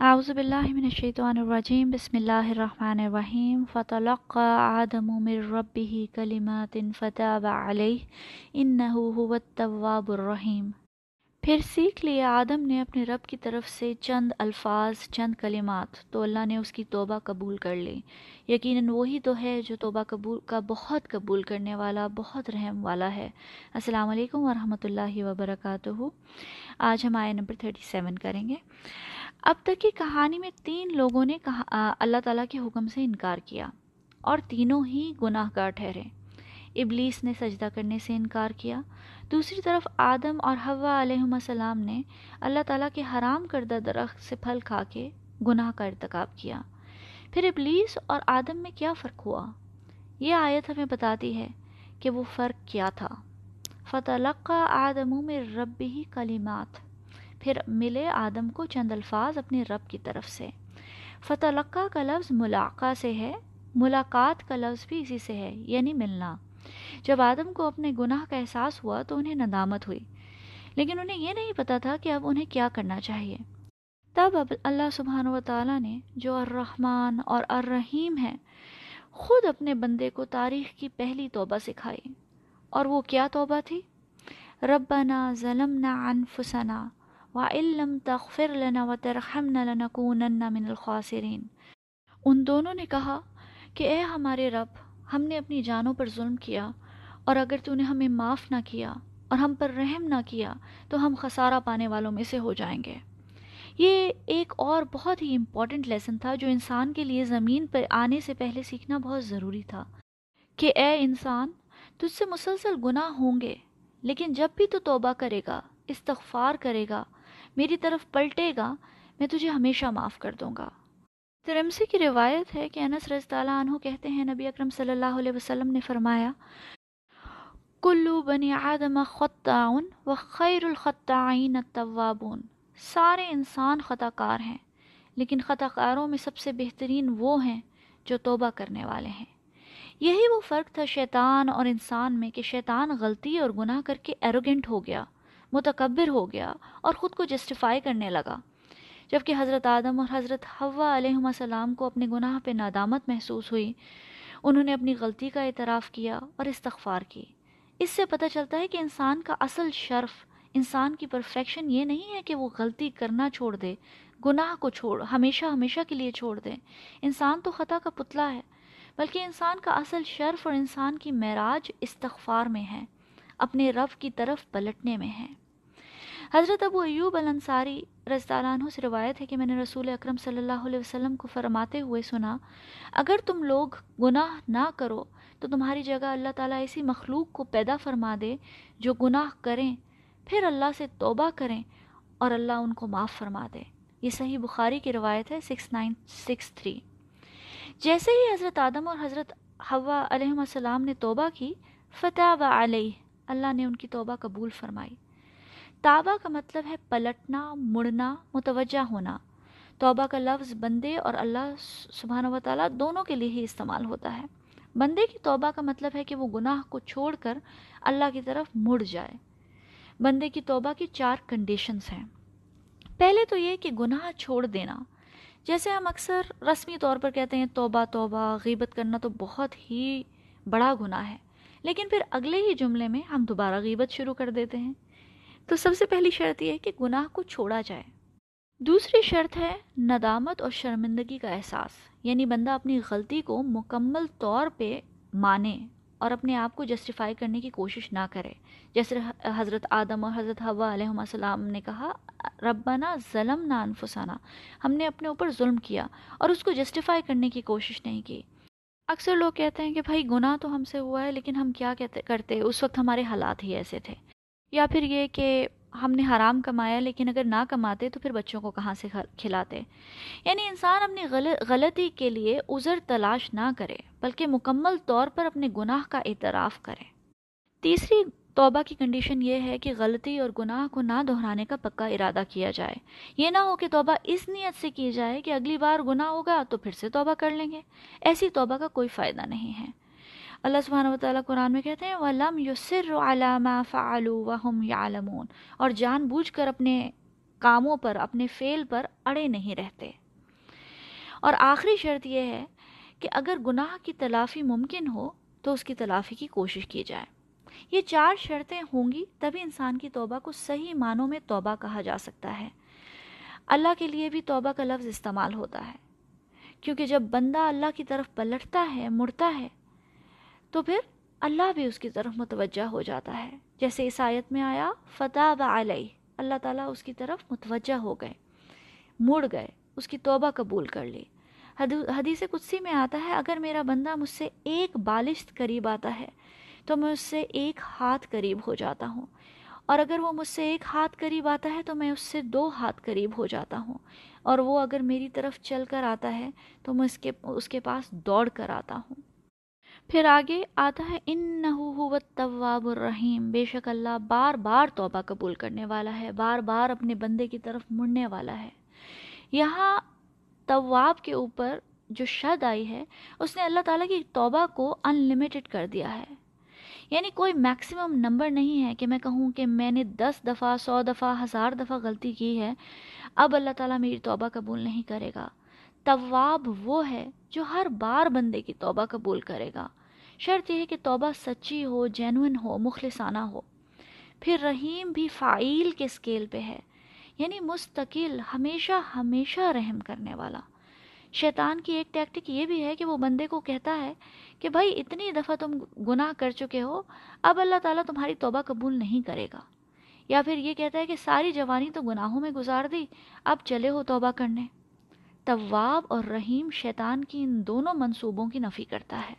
اعوذ باللہ من الشیطان الرجیم، بسم اللہ الرحمن الرحیم، فتلقى آدم من ربه کلمات فتاب علیہ، انہو هو التواب الرحیم۔ پھر سیکھ لیا آدم نے اپنے رب کی طرف سے چند الفاظ، چند کلمات، تو اللہ نے اس کی توبہ قبول کر لی۔ یقیناً وہی تو ہے جو توبہ قبول، کا بہت قبول کرنے والا، بہت رحم والا ہے۔ السلام علیکم ورحمۃ اللہ وبرکاتہ۔ آج ہم آئے نمبر 37 کریں گے۔ اب تک کی کہانی میں تین لوگوں نے کہا اللہ تعالیٰ کے حکم سے انکار کیا اور تینوں ہی گناہ گار ٹھہرے۔ ابلیس نے سجدہ کرنے سے انکار کیا۔ دوسری طرف آدم اور حوا علیہ السلام نے اللہ تعالیٰ کے حرام کردہ درخت سے پھل کھا کے گناہ کا ارتکاب کیا۔ پھر ابلیس اور آدم میں کیا فرق ہوا؟ یہ آیت ہمیں بتاتی ہے کہ وہ فرق کیا تھا۔ فتح آدموں میں رب ہی کلمات۔ پھر ملے آدم کو چند الفاظ اپنے رب کی طرف سے۔ فتح کا لفظ ملاقہ سے ہے، ملاقات کا لفظ بھی اسی سے ہے یعنی ملنا۔ جب آدم کو اپنے گناہ کا احساس ہوا تو انہیں ندامت ہوئی، لیکن انہیں یہ نہیں پتا تھا کہ اب انہیں کیا کرنا چاہیے۔ تب اب اللہ سبحان و تعالیٰ نے جو الرحمن اور الرحیم ہے خود اپنے بندے کو تاریخ کی پہلی توبہ سکھائی۔ اور وہ کیا توبہ تھی؟ ربنا ظلمنا انفسنا وَإِلَّمْ تَغْفِرْ لَنَا وَتَرْحَمْنَا لَنَكُونَنَّ مِنَ الْخَاسِرِينَ۔ ان دونوں نے کہا کہ اے ہمارے رب، ہم نے اپنی جانوں پر ظلم کیا، اور اگر تو نے ہمیں معاف نہ کیا اور ہم پر رحم نہ کیا، تو ہم خسارہ پانے والوں میں سے ہو جائیں گے۔ یہ ایک اور بہت ہی امپورٹنٹ لیسن تھا جو انسان کے لیے زمین پر آنے سے پہلے سیکھنا بہت ضروری تھا کہ اے انسان، تجھ سے مسلسل گناہ ہوں گے، لیکن جب بھی تو توبہ کرے گا، استغفار کرے گا میری طرف پلٹے گا، میں تجھے ہمیشہ معاف کر دوں گا۔ ترمسی کی روایت ہے کہ انس رضی اللہ عنہ کہتے ہیں، نبی اکرم صلی اللہ علیہ وسلم نے فرمایا، کلو بنی آدم خطاون و خیر الخطعین التوابون۔ سارے انسان خطا کار ہیں، لیکن خطا کاروں میں سب سے بہترین وہ ہیں جو توبہ کرنے والے ہیں۔ یہی وہ فرق تھا شیطان اور انسان میں کہ شیطان غلطی اور گناہ کر کے ایروگنٹ ہو گیا۔ متکبر ہو گیا اور خود کو جسٹیفائی کرنے لگا۔ جبکہ حضرت آدم اور حضرت حوا علیہ السلام کو اپنے گناہ پہ نادامت محسوس ہوئی، انہوں نے اپنی غلطی کا اعتراف کیا اور استغفار کی۔ اس سے پتہ چلتا ہے کہ انسان کا اصل شرف، انسان کی پرفیکشن یہ نہیں ہے کہ وہ غلطی کرنا چھوڑ دے، گناہ کو چھوڑ، ہمیشہ ہمیشہ کے لیے چھوڑ دے۔ انسان تو خطا کا پتلا ہے، بلکہ انسان کا اصل شرف اور انسان کی معراج استغفار میں ہے۔ اپنے رب کی طرف پلٹنے میں ہیں۔ حضرت ابو ایوب الانصاری رضی اللہ عنہ سے روایت ہے کہ میں نے رسول اکرم صلی اللہ علیہ وسلم کو فرماتے ہوئے سنا، اگر تم لوگ گناہ نہ کرو تو تمہاری جگہ اللہ تعالیٰ ایسی مخلوق کو پیدا فرما دے جو گناہ کریں، پھر اللہ سے توبہ کریں اور اللہ ان کو معاف فرما دے۔ یہ صحیح بخاری کی روایت ہے سکس نائن سکس تھری جیسے ہی حضرت آدم اور حضرت حوا علیہ السلام نے توبہ کی فتح و علیہ۔ اللہ نے ان کی توبہ قبول فرمائی۔ توبہ کا مطلب ہے پلٹنا، مڑنا، متوجہ ہونا۔ توبہ کا لفظ بندے اور اللہ سبحانہ و تعالیٰ دونوں کے لیے ہی استعمال ہوتا ہے۔ بندے کی توبہ کا مطلب ہے کہ وہ گناہ کو چھوڑ کر اللہ کی طرف مڑ جائے۔ بندے کی توبہ کی چار کنڈیشنز ہیں۔ پہلے تو یہ کہ گناہ چھوڑ دینا۔ جیسے ہم اکثر رسمی طور پر کہتے ہیں توبہ توبہ، غیبت کرنا تو بہت ہی بڑا گناہ ہے۔ لیکن پھر اگلے ہی جملے میں ہم دوبارہ غیبت شروع کر دیتے ہیں۔ تو سب سے پہلی شرط یہ ہے کہ گناہ کو چھوڑا جائے۔ دوسری شرط ہے ندامت اور شرمندگی کا احساس۔ یعنی بندہ اپنی غلطی کو مکمل طور پہ مانے اور اپنے آپ کو جسٹیفائی کرنے کی کوشش نہ کرے۔ جیسے حضرت آدم اور حضرت حوا علیہ السلام نے کہا، ربنا ظلم نہ انفسانہ ہم نے اپنے اوپر ظلم کیا اور اس کو جسٹیفائی کرنے کی کوشش نہیں کی۔ اکثر لوگ کہتے ہیں کہ بھائی گناہ تو ہم سے ہوا ہے، لیکن ہم کیا کہتے، کرتے؟ اس وقت ہمارے حالات ہی ایسے تھے۔ یا پھر یہ کہ ہم نے حرام کمایا، لیکن اگر نہ کماتے تو پھر بچوں کو کہاں سے کھلاتے؟ یعنی انسان اپنی غلطی کے لیے عذر تلاش نہ کرے، بلکہ مکمل طور پر اپنے گناہ کا اعتراف کرے۔ تیسری توبہ کی کنڈیشن یہ ہے کہ غلطی اور گناہ کو نہ دہرانے کا پکا ارادہ کیا جائے۔ یہ نہ ہو کہ توبہ اس نیت سے کی جائے کہ اگلی بار گناہ ہوگا تو پھر سے توبہ کر لیں گے۔ ایسی توبہ کا کوئی فائدہ نہیں ہے۔ اللہ سبحانہ وتعالیٰ قرآن میں کہتے ہیں، وَلَمْ يُسِرُّ عَلَى مَا فَعَلُوا وَهُمْ يَعْلَمُونَ اور جان بوجھ کر اپنے کاموں پر، اپنے فیل پر اڑے نہیں رہتے۔ اور آخری شرط یہ ہے کہ اگر گناہ کی تلافی ممکن ہو تو اس کی تلافی کی کوشش کی جائے۔ یہ چار شرطیں ہوں گی تبھی انسان کی توبہ کو صحیح معنوں میں توبہ کہا جا سکتا ہے۔ اللہ کے لیے بھی توبہ کا لفظ استعمال ہوتا ہے۔ کیونکہ جب بندہ اللہ کی طرف پلٹتا ہے، مڑتا ہے، تو پھر اللہ بھی اس کی طرف متوجہ ہو جاتا ہے۔ جیسے اس آیت میں آیا فتح علیہ اللہ تعالیٰ اس کی طرف متوجہ ہو گئے، مڑ گئے، اس کی توبہ قبول کر لی۔ حدیث قدسی میں آتا ہے، اگر میرا بندہ مجھ سے ایک بالشت قریب آتا ہے تو میں اس سے ایک ہاتھ قریب ہو جاتا ہوں۔ اور اگر وہ مجھ سے ایک ہاتھ قریب آتا ہے تو میں اس سے دو ہاتھ قریب ہو جاتا ہوں۔ اور وہ اگر میری طرف چل کر آتا ہے تو میں اس کے اس کے پاس دوڑ کر آتا ہوں۔ پھر آگے آتا ہے ان نحو طواب الرحیم۔ بے شک اللہ بار بار توبہ قبول کرنے والا ہے، بار بار اپنے بندے کی طرف مڑنے والا ہے۔ یہاں طواب کے اوپر جو شد آئی ہے، اس نے اللہ تعالیٰ کی توبہ کو ان لمیٹڈ کر دیا ہے۔ یعنی کوئی میکسیمم نمبر نہیں ہے کہ میں کہوں کہ میں نے دس دفعہ، سو دفعہ، ہزار دفعہ غلطی کی ہے۔ اب اللہ تعالیٰ میری توبہ قبول نہیں کرے گا۔ طواب وہ ہے جو ہر بار بندے کی توبہ قبول کرے گا۔ شرط یہ ہے کہ توبہ سچی ہو جینوئن ہو، مخلصانہ ہو۔ پھر رحیم بھی فائل کے اسکیل پہ ہے۔ یعنی مستقل، ہمیشہ ہمیشہ رحم کرنے والا۔ شیطان کی ایک ٹیکٹک یہ بھی ہے کہ وہ بندے کو کہتا ہے کہ بھائی اتنی دفعہ تم گناہ کر چکے ہو، اب اللہ تعالیٰ تمہاری توبہ قبول نہیں کرے گا۔ یا پھر یہ کہتا ہے کہ ساری جوانی تو گناہوں میں گزار دی، اب چلے ہو توبہ کرنے۔ طواب اور رحیم شیطان کی ان دونوں منصوبوں کی نفی کرتا ہے۔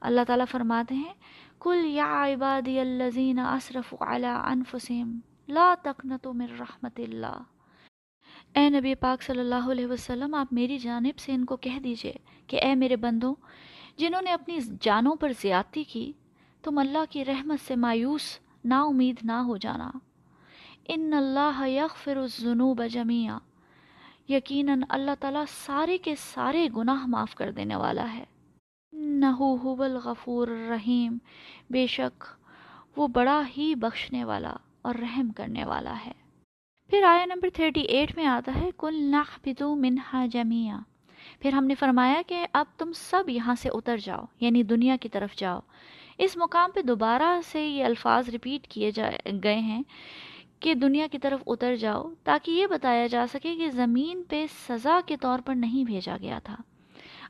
اللہ تعالیٰ فرماتے ہیں کل یا عبادی الزین اصرف انفسم لا تقنتو من رحمت اللہ۔ اے نبی پاک صلی اللہ علیہ وسلم، آپ میری جانب سے ان کو کہہ دیجیے کہ اے میرے بندوں، جنہوں نے اپنی جانوں پر زیادتی کی، تم اللہ کی رحمت سے مایوس نا امید نہ ہو جانا۔ ان اللہ یغفر الذنوب جميعا یقیناً اللہ تعالیٰ سارے کے سارے گناہ معاف کر دینے والا ہے۔ نحو هو الغفور الرحیم، بے شک وہ بڑا ہی بخشنے والا اور رحم کرنے والا ہے۔ پھر آیا نمبر 38 میں آتا ہے، کل نحبتو منہا جميعا پھر ہم نے فرمایا کہ اب تم سب یہاں سے اتر جاؤ یعنی دنیا کی طرف جاؤ۔ اس مقام پہ دوبارہ سے یہ الفاظ ریپیٹ کیے جائے گئے ہیں کہ دنیا کی طرف اتر جاؤ، تاکہ یہ بتایا جا سکے کہ زمین پہ سزا کے طور پر نہیں بھیجا گیا تھا۔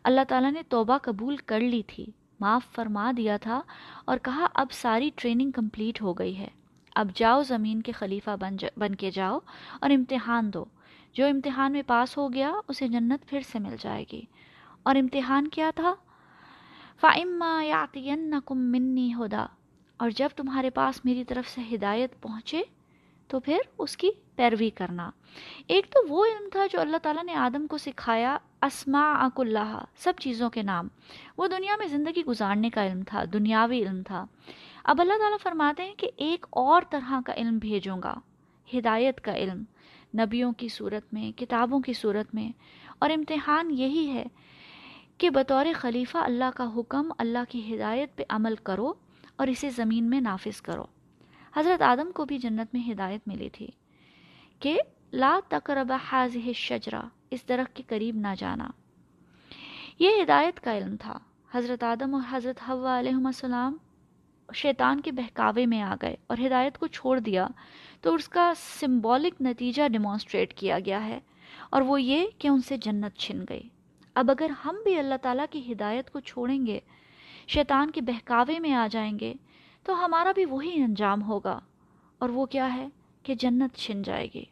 اللہ تعالیٰ نے توبہ قبول کر لی تھی، معاف فرما دیا تھا اور کہا، اب ساری ٹریننگ کمپلیٹ ہو گئی ہے اب جاؤ زمین کے خلیفہ بن بن کے جاؤ اور امتحان دو۔ جو امتحان میں پاس ہو گیا اسے جنت پھر سے مل جائے گی۔ اور امتحان کیا تھا؟ فَإِمَّا يَعْتِيَنَّكُم مِّنِّي ہُدَى اور جب تمہارے پاس میری طرف سے ہدایت پہنچے تو پھر اس کی پیروی کرنا۔ ایک تو وہ علم تھا جو اللہ تعالیٰ نے آدم کو سکھایا اسماء اللہ سب چیزوں کے نام۔ وہ دنیا میں زندگی گزارنے کا علم تھا، دنیاوی علم تھا۔ اب اللہ تعالیٰ فرماتے ہیں کہ ایک اور طرح کا علم بھیجوں گا، ہدایت کا علم، نبیوں کی صورت میں، کتابوں کی صورت میں۔ اور امتحان یہی ہے کہ بطور خلیفہ اللہ کا حکم، اللہ کی ہدایت پہ عمل کرو اور اسے زمین میں نافذ کرو۔ حضرت آدم کو بھی جنت میں ہدایت ملی تھی کہ لا تقرب حاضح شجرا اس درخت کے قریب نہ جانا۔ یہ ہدایت کا علم تھا۔ حضرت آدم اور حضرت حوا علیہ السلام شیطان کے بہکاوے میں آ گئے اور ہدایت کو چھوڑ دیا، تو اس کا سمبولک نتیجہ ڈیمانسٹریٹ کیا گیا ہے اور وہ یہ کہ ان سے جنت چھن گئی۔ اب اگر ہم بھی اللہ تعالیٰ کی ہدایت کو چھوڑیں گے، شیطان کے بہکاوے میں آ جائیں گے، تو ہمارا بھی وہی انجام ہوگا۔ اور وہ کیا ہے کہ جنت چھن جائے گی۔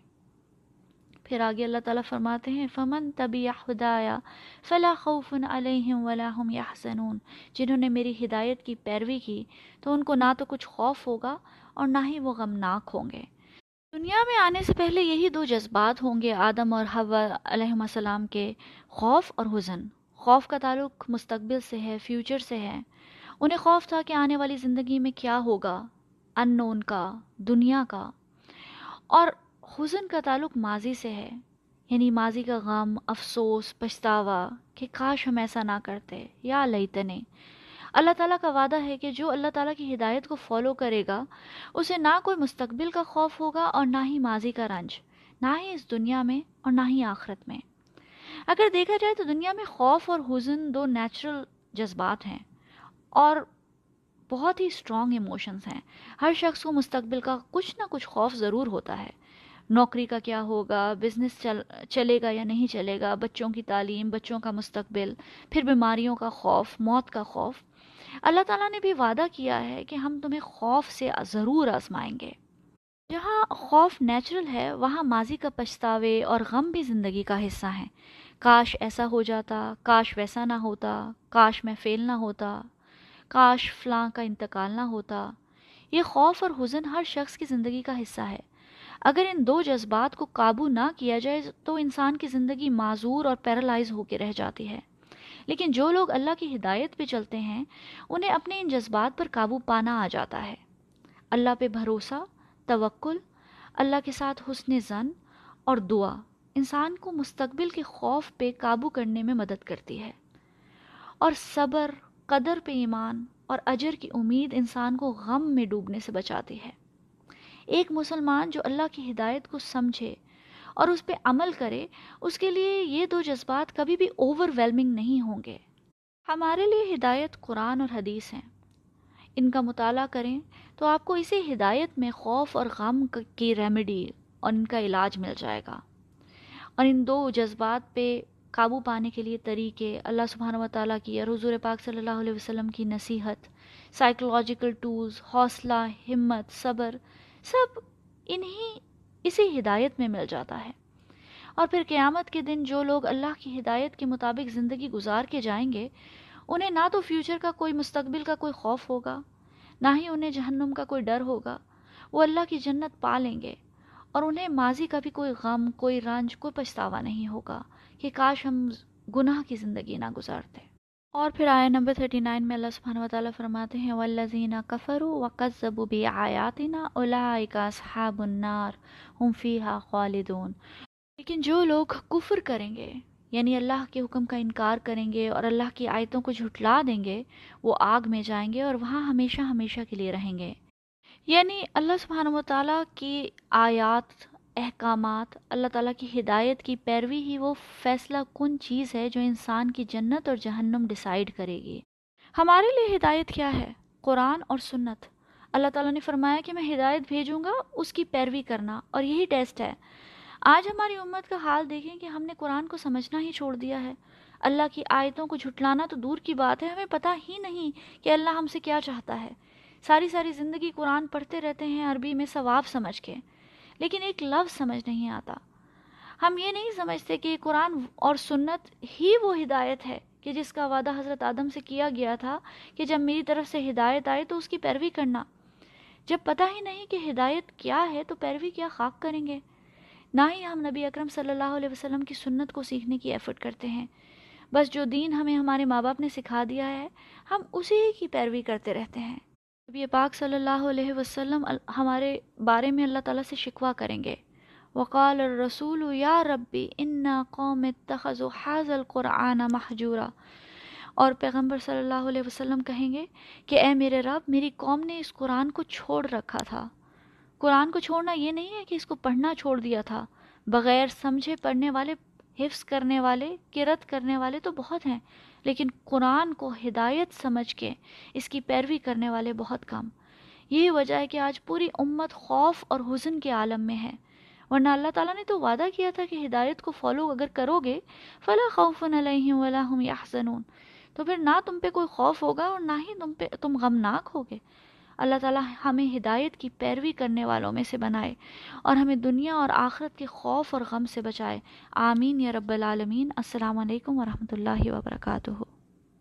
پھر آگے اللہ تعالیٰ فرماتے ہیں، فمن طبی خدایا فلاں خوف علیہم ولاحم یحسنون جنہوں نے میری ہدایت کی پیروی کی، تو ان کو نہ تو کچھ خوف ہوگا اور نہ ہی وہ غمناک ہوں گے۔ دنیا میں آنے سے پہلے یہی دو جذبات ہوں گے، آدم اور حوا علیہ السلام کے خوف اور حزن۔ خوف کا تعلق مستقبل سے ہے فیوچر سے ہے۔ انہیں خوف تھا کہ آنے والی زندگی میں کیا ہوگا؟ ان نون کا، دنیا کا۔ اور حزن کا تعلق ماضی سے ہے۔ یعنی ماضی کا غم، افسوس، پچھتاوا کہ کاش ہم ایسا نہ کرتے، یا لیتنے اللہ تعالیٰ کا وعدہ ہے کہ جو اللہ تعالیٰ کی ہدایت کو فالو کرے گا، اسے نہ کوئی مستقبل کا خوف ہوگا اور نہ ہی ماضی کا رنج، نہ ہی اس دنیا میں اور نہ ہی آخرت میں۔ اگر دیکھا جائے تو دنیا میں خوف اور حزن دو نیچرل جذبات ہیں اور بہت ہی اسٹرانگ ایموشنز ہیں۔ ہر شخص کو مستقبل کا کچھ نہ کچھ خوف ضرور ہوتا ہے۔ نوکری کا کیا ہوگا بزنس چل، چلے گا یا نہیں چلے گا، بچوں کی تعلیم، بچوں کا مستقبل، پھر بیماریوں کا خوف، موت کا خوف۔ اللہ تعالیٰ نے بھی وعدہ کیا ہے کہ ہم تمہیں خوف سے ضرور آزمائیں گے۔ جہاں خوف نیچرل ہے، وہاں ماضی کا پچھتاوے اور غم بھی زندگی کا حصہ ہیں۔ کاش ایسا ہو جاتا، کاش ویسا نہ ہوتا، کاش میں فیل نہ ہوتا، کاش فلاں کا انتقال نہ ہوتا۔ یہ خوف اور حزن ہر شخص کی زندگی کا حصہ ہے۔ اگر ان دو جذبات کو قابو نہ کیا جائے تو انسان کی زندگی معذور اور پیرالائز ہو کے رہ جاتی ہے۔ لیکن جو لوگ اللہ کی ہدایت پہ چلتے ہیں، انہیں اپنے ان جذبات پر قابو پانا آ جاتا ہے۔ اللہ پہ بھروسہ، توکل، اللہ کے ساتھ حسن زن اور دعا انسان کو مستقبل کے خوف پہ قابو کرنے میں مدد کرتی ہے۔ اور صبر، قدر پہ ایمان اور اجر کی امید انسان کو غم میں ڈوبنے سے بچاتی ہے۔ ایک مسلمان جو اللہ کی ہدایت کو سمجھے اور اس پہ عمل کرے، اس کے لیے یہ دو جذبات کبھی بھی اوور ویلمنگ نہیں ہوں گے۔ ہمارے لیے ہدایت قرآن اور حدیث ہیں۔ ان کا مطالعہ کریں تو آپ کو اسی ہدایت میں خوف اور غم کی ریمیڈی اور ان کا علاج مل جائے گا۔ اور ان دو جذبات پہ قابو پانے کے لیے طریقے اللہ سبحانہ و تعالیٰ کی اور حضور پاک صلی اللہ علیہ وسلم کی نصیحت سائیکلوجیکل ٹولز حوصلہ، ہمت، صبر سب انہی اسی ہدایت میں مل جاتا ہے۔ اور پھر قیامت کے دن جو لوگ اللہ کی ہدایت کے مطابق زندگی گزار کے جائیں گے، انہیں نہ تو فیوچر کا کوئی مستقبل کا کوئی خوف ہوگا، نہ ہی انہیں جہنم کا کوئی ڈر ہوگا۔ وہ اللہ کی جنت پا لیں گے، اور انہیں ماضی کا بھی کوئی غم، کوئی رنج، کوئی پچھتاوا نہیں ہوگا کہ کاش ہم گناہ کی زندگی نہ گزارتے۔ اور پھر آیا نمبر 39 میں اللہ سبحانہ و تعالیٰ فرماتے ہیں، وَالَّذِينَ كَفَرُوا وَقَذَّبُوا بِآيَاتِنَا أُولَئِكَ أَصْحَابُ النَّارِ هُمْ فِيهَا خَالِدُونَ۔ لیکن جو لوگ کفر کریں گے یعنی اللہ کے حکم کا انکار کریں گے اور اللہ کی آیتوں کو جھٹلا دیں گے، وہ آگ میں جائیں گے اور وہاں ہمیشہ ہمیشہ کے لیے رہیں گے۔ یعنی اللہ سبحانہ و تعالیٰ کی آیات احکامات، اللہ تعالیٰ کی ہدایت کی پیروی ہی وہ فیصلہ کن چیز ہے جو انسان کی جنت اور جہنم ڈیسائیڈ کرے گی۔ ہمارے لیے ہدایت کیا ہے؟ قرآن اور سنت۔ اللہ تعالیٰ نے فرمایا کہ میں ہدایت بھیجوں گا، اس کی پیروی کرنا، اور یہی ٹیسٹ ہے۔ آج ہماری امت کا حال دیکھیں کہ ہم نے قرآن کو سمجھنا ہی چھوڑ دیا ہے۔ اللہ کی آیتوں کو جھٹلانا تو دور کی بات ہے، ہمیں پتہ ہی نہیں کہ اللہ ہم سے کیا چاہتا ہے۔ ساری ساری زندگی قرآن پڑھتے رہتے ہیں، عربی میں ثواب سمجھ کے۔ لیکن ایک لفظ سمجھ نہیں آتا۔ ہم یہ نہیں سمجھتے کہ قرآن اور سنت ہی وہ ہدایت ہے کہ جس کا وعدہ حضرت آدم سے کیا گیا تھا کہ جب میری طرف سے ہدایت آئے تو اس کی پیروی کرنا۔ جب پتہ ہی نہیں کہ ہدایت کیا ہے تو پیروی کیا خاک کریں گے۔ نہ ہی ہم نبی اکرم صلی اللہ علیہ وسلم کی سنت کو سیکھنے کی ایفرٹ کرتے ہیں۔ بس جو دین ہمیں ہمارے ماں باپ نے سکھا دیا ہے، ہم اسی کی پیروی کرتے رہتے ہیں۔ نبی پاک صلی اللہ علیہ وسلم ہمارے بارے میں اللہ تعالیٰ سے شکوہ کریں گے۔ وقال الرسول، یا ربی، انا قوم اتخذوا حاض القرآن محجورا اور پیغمبر صلی اللہ علیہ وسلم کہیں گے کہ، اے میرے رب، میری قوم نے اس قرآن کو چھوڑ رکھا تھا۔ قرآن کو چھوڑنا یہ نہیں ہے کہ اس کو پڑھنا چھوڑ دیا تھا۔ بغیر سمجھے پڑھنے والے، حفظ کرنے والے کرت کرنے والے تو بہت ہیں۔ لیکن قرآن کو ہدایت سمجھ کے اس کی پیروی کرنے والے بہت کم۔ یہی وجہ ہے کہ آج پوری امت خوف اور حزن کے عالم میں ہے۔ ورنہ اللہ تعالیٰ نے تو وعدہ کیا تھا کہ ہدایت کو فالو اگر کرو گے فلاں خوف علیہم ولا هم یحزنون۔ تو پھر نہ تم پہ کوئی خوف ہوگا اور نہ ہی تم پہ تم غمناک ہوگے۔ اللہ تعالیٰ ہمیں ہدایت کی پیروی کرنے والوں میں سے بنائے اور ہمیں دنیا اور آخرت کے خوف اور غم سے بچائے۔ آمین یا رب العالمین۔ السلام علیکم ورحمۃ اللہ وبرکاتہ۔